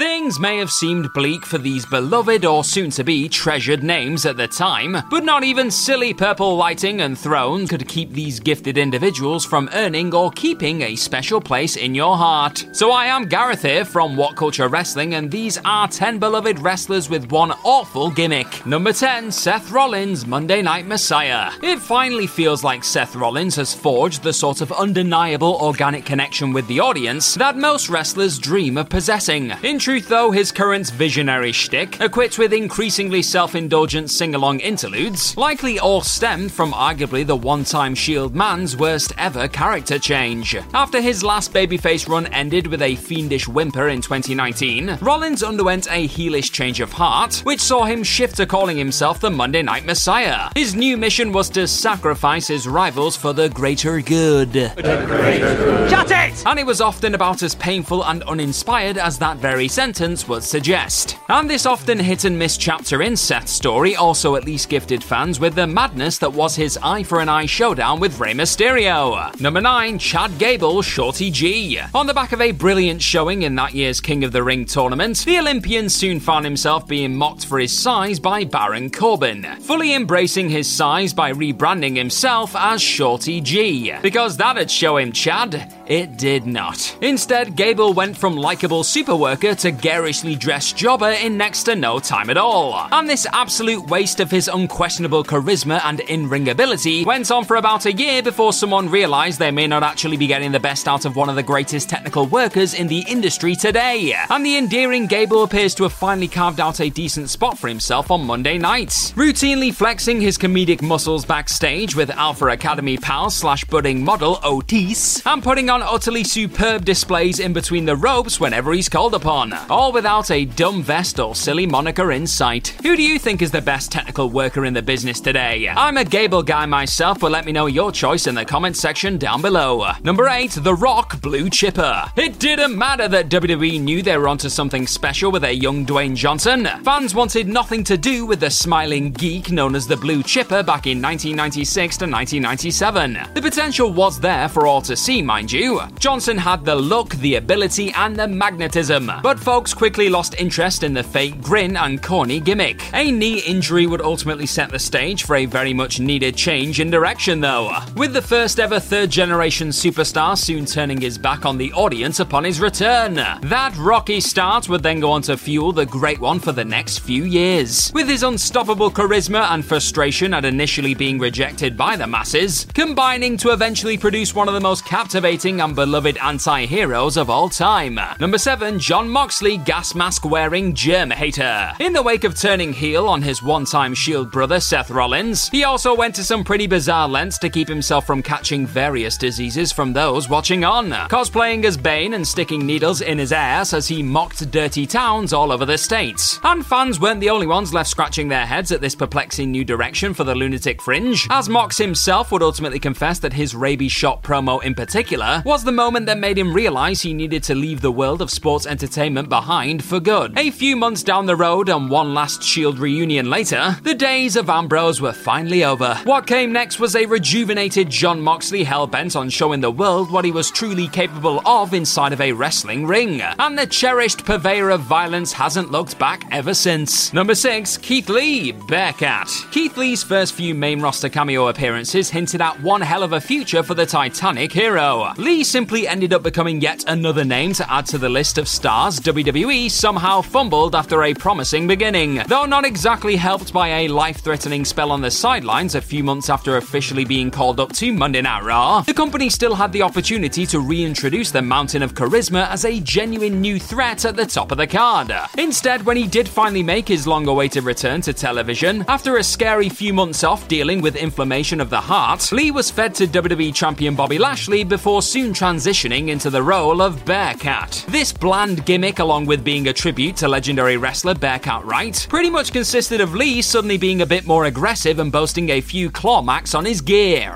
Things may have seemed bleak for these beloved or soon to be treasured names at the time, but not even silly purple lighting and thrones could keep these gifted individuals from earning or keeping a special place in your heart. So I am Gareth here from What Culture Wrestling, and these are 10 beloved wrestlers with one awful gimmick. Number 10, Seth Rollins, Monday Night Messiah. It finally feels like Seth Rollins has forged the sort of undeniable organic connection with the audience that most wrestlers dream of possessing. In truth, though, his current visionary shtick, equipped with increasingly self indulgent sing along interludes, likely all stemmed from arguably the one time Shield man's worst ever character change. After his last babyface run ended with a fiendish whimper in 2019, Rollins underwent a heelish change of heart, which saw him shift to calling himself the Monday Night Messiah. His new mission was to sacrifice his rivals for the greater good. Shut it! And it was often about as painful and uninspired as that very sentence would suggest. And this often hit and miss chapter in Seth's story also at least gifted fans with the madness that was his eye for an eye showdown with Rey Mysterio. Number 9, Chad Gable, Shorty G. On the back of a brilliant showing in that year's King of the Ring tournament, the Olympian soon found himself being mocked for his size by Baron Corbin, fully embracing his size by rebranding himself as Shorty G. Because that'd show him Chad, it did not. Instead, Gable went from likable superworker to garishly dressed jobber in next to no time at all. And this absolute waste of his unquestionable charisma and in ring ability went on for about a year before someone realized they may not actually be getting the best out of one of the greatest technical workers in the industry today. And the endearing Gable appears to have finally carved out a decent spot for himself on Monday nights, routinely flexing his comedic muscles backstage with Alpha Academy pal slash budding model Otis, and putting on utterly superb displays in between the ropes whenever he's called upon, all without a dumb vest or silly moniker in sight. Who do you think is the best technical worker in the business today? I'm a Gable guy myself, but let me know your choice in the comment section down below. Number 8, The Rock Blue Chipper. It didn't matter that WWE knew they were onto something special with a young Dwayne Johnson. Fans wanted nothing to do with the smiling geek known as the Blue Chipper back in 1996 to 1997. The potential was there for all to see, mind you. Johnson had the look, the ability, and the magnetism, but folks quickly lost interest in the fake grin and corny gimmick. A knee injury would ultimately set the stage for a very much needed change in direction, though, with the first ever third generation superstar soon turning his back on the audience upon his return. That rocky start would then go on to fuel the great one for the next few years. With his unstoppable charisma and frustration at initially being rejected by the masses, combining to eventually produce one of the most captivating and beloved anti heroes of all time. Number 7, Jon Moxley, gas mask wearing germ hater. In the wake of turning heel on his one time Shield brother Seth Rollins, he also went to some pretty bizarre lengths to keep himself from catching various diseases from those watching on, cosplaying as Bane and sticking needles in his ass as he mocked dirty towns all over the states. And fans weren't the only ones left scratching their heads at this perplexing new direction for the lunatic fringe, as Mox himself would ultimately confess that his rabies shot promo in particular was the moment that made him realize he needed to leave the world of sports entertainment behind for good. A few months down the road and one last Shield reunion later, the days of Ambrose were finally over. What came next was a rejuvenated Jon Moxley hell-bent on showing the world what he was truly capable of inside of a wrestling ring. And the cherished purveyor of violence hasn't looked back ever since. Number 6, Keith Lee, Bearcat. Keith Lee's first few main roster cameo appearances hinted at one hell of a future for the Titanic hero. Lee Lee simply ended up becoming yet another name to add to the list of stars WWE somehow fumbled after a promising beginning. Though not exactly helped by a life threatening spell on the sidelines a few months after officially being called up to Monday Night Raw, the company still had the opportunity to reintroduce the Mountain of Charisma as a genuine new threat at the top of the card. Instead, when he did finally make his long awaited return to television, after a scary few months off dealing with inflammation of the heart, Lee was fed to WWE Champion Bobby Lashley before soon transitioning into the role of Bearcat. This bland gimmick, along with being a tribute to legendary wrestler Bearcat Wright, pretty much consisted of Lee suddenly being a bit more aggressive and boasting a few claw marks on his gear.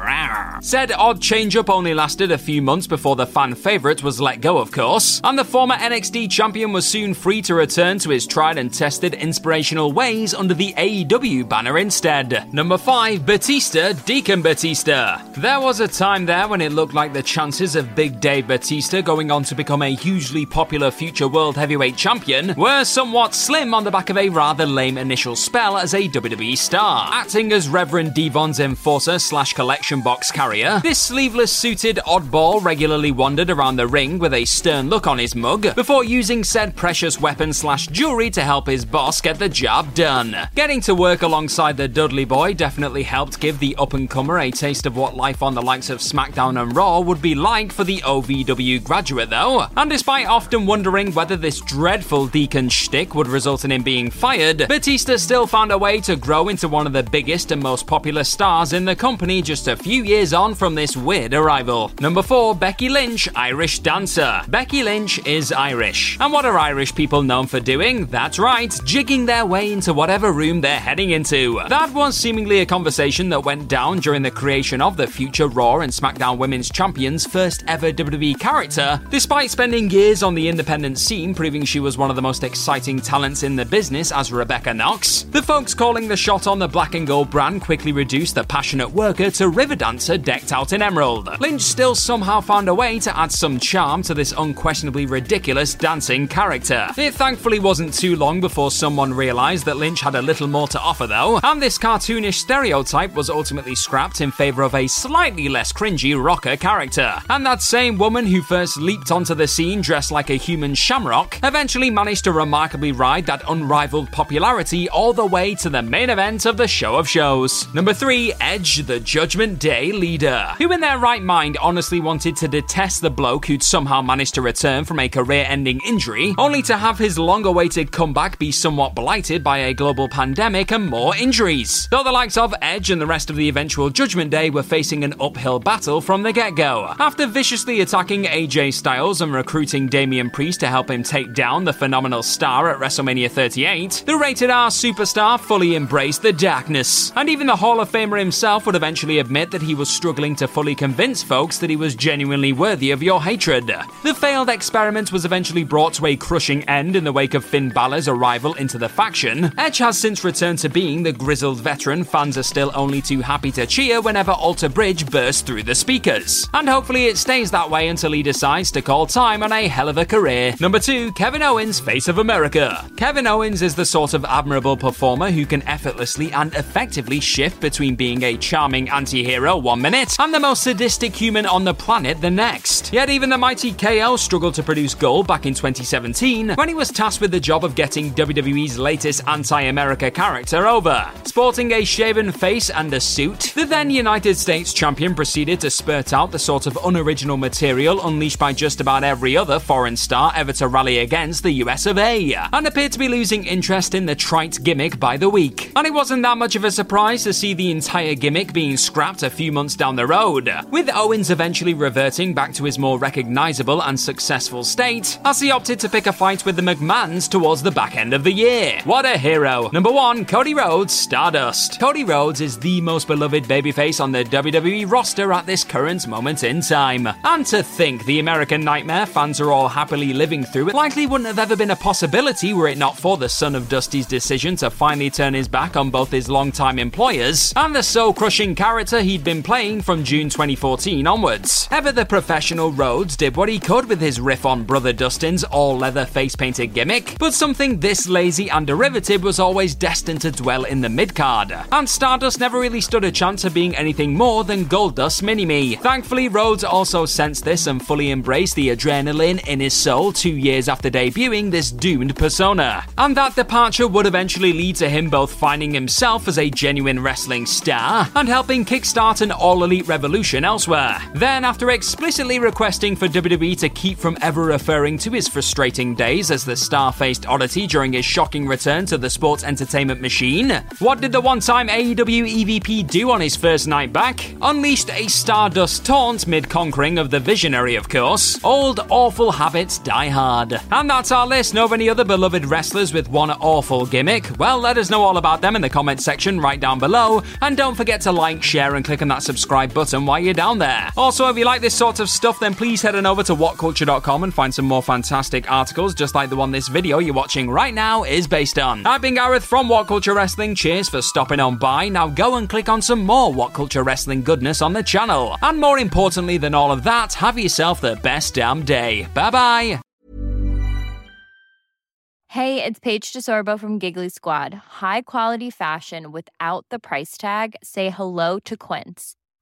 Said odd change up only lasted a few months before the fan favourite was let go, of course, and the former NXT champion was soon free to return to his tried and tested inspirational ways under the AEW banner instead. Number 5, Batista, Deacon Batista. There was a time there when it looked like the chances of Big Dave Batista going on to become a hugely popular future world heavyweight champion were somewhat slim on the back of a rather lame initial spell as a WWE star. Acting as Reverend D-Von's enforcer slash collection box carrier, this sleeveless suited oddball regularly wandered around the ring with a stern look on his mug before using said precious weapon slash jewelry to help his boss get the job done. Getting to work alongside the Dudley Boy definitely helped give the up and comer a taste of what life on the likes of SmackDown and Raw would be like for the OVW graduate, though. And despite often wondering whether this dreadful Deacon shtick would result in him being fired, Batista still found a way to grow into one of the biggest and most popular stars in the company just a few years on from this weird arrival. Number 4, Becky Lynch, Irish dancer. Becky Lynch is Irish. And what are Irish people known for doing? That's right, jigging their way into whatever room they're heading into. That was seemingly a conversation that went down during the creation of the future Raw and SmackDown Women's Champions' first ever WWE character, despite spending years on the independent scene proving she was one of the most exciting talents in the business as Rebecca Knox. The folks calling the shot on the black and gold brand quickly reduced the passionate worker to river dancer decked out in emerald. Lynch still somehow found a way to add some charm to this unquestionably ridiculous dancing character. It thankfully wasn't too long before someone realised that Lynch had a little more to offer though, and this cartoonish stereotype was ultimately scrapped in favour of a slightly less cringy rocker character. And that same woman who first leaped onto the scene dressed like a human shamrock eventually managed to remarkably ride that unrivaled popularity all the way to the main event of the show of shows. Number 3, Edge, the Judgment Day leader, who in their right mind honestly wanted to detest the bloke who'd somehow managed to return from a career ending injury, only to have his long awaited comeback be somewhat blighted by a global pandemic and more injuries. Though the likes of Edge and the rest of the eventual Judgment Day were facing an uphill battle from the get go. After viciously attacking AJ Styles and recruiting Damian Priest to help him take down the phenomenal star at WrestleMania 38, the rated R superstar fully embraced the darkness. And even the Hall of Famer himself would eventually admit that he was struggling to fully convince folks that he was genuinely worthy of your hatred. The failed experiment was eventually brought to a crushing end in the wake of Finn Balor's arrival into the faction. Edge has since returned to being the grizzled veteran fans are still only too happy to cheer whenever Alter Bridge bursts through the speakers. And hopefully it stays that way until he decides to call time on a hell of a career. Number 2, Kevin Owens, Face of America. Kevin Owens is the sort of admirable performer who can effortlessly and effectively shift between being a charming anti hero one minute and the most sadistic human on the planet the next. Yet even the mighty KO struggled to produce gold back in 2017 when he was tasked with the job of getting WWE's latest anti America character over. Sporting a shaven face and a suit, the then United States champion proceeded to spurt out the sort of unoriginal material unleashed by just about every other foreign star ever to rally against the US of A, and appeared to be losing interest in the trite gimmick by the week. And it wasn't that much of a surprise to see the entire gimmick being scrapped a few months down the road, with Owens eventually reverting back to his more recognizable and successful state as he opted to pick a fight with the McMahons towards the back end of the year. What a hero! Number 1, Cody Rhodes, Stardust. Cody Rhodes is the most beloved babyface on the WWE roster at this current moment in time. And to think the American Nightmare fans are all happily living through it likely wouldn't have ever been a possibility were it not for the son of Dusty's decision to finally turn his back on both his longtime employers and the soul crushing character he'd been playing from June 2014 onwards. Ever the professional Rhodes did what he could with his riff on Brother Dustin's all leather face painted gimmick, but something this lazy and derivative was always destined to dwell in the mid card. And Stardust never really stood a chance of being anything more than Goldust Mini Me. Thankfully, Rhodes also sensed this and fully embraced the adrenaline in his soul two years after debuting this doomed persona. And that departure would eventually lead to him both finding himself as a genuine wrestling star and helping kickstart an all elite revolution elsewhere. Then, after explicitly requesting for WWE to keep from ever referring to his frustrating days as the star faced oddity during his shocking return to the sports entertainment machine, what did the one time AEW EVP do on his first night back? Unleashed a Stardust taunt mid conquering of the Visionary, of course. Old awful habits die hard. And that's our list. Know of any other beloved wrestlers with one awful gimmick? Well, let us know all about them in the comments section right down below. And don't forget to like, share, and click on that subscribe button while you're down there. Also, if you like this sort of stuff, then please head on over to whatculture.com and find some more fantastic articles, just like the one this video you're watching right now is based on. I've been Gareth from What Culture Wrestling. Cheers for stopping on by. Now go and click on some more What Culture Wrestling goodness on the channel. And more importantly than all of that, have yourself the best damn day. Bye bye. Hey, it's Paige DeSorbo from Giggly Squad. High quality fashion without the price tag? Say hello to Quince.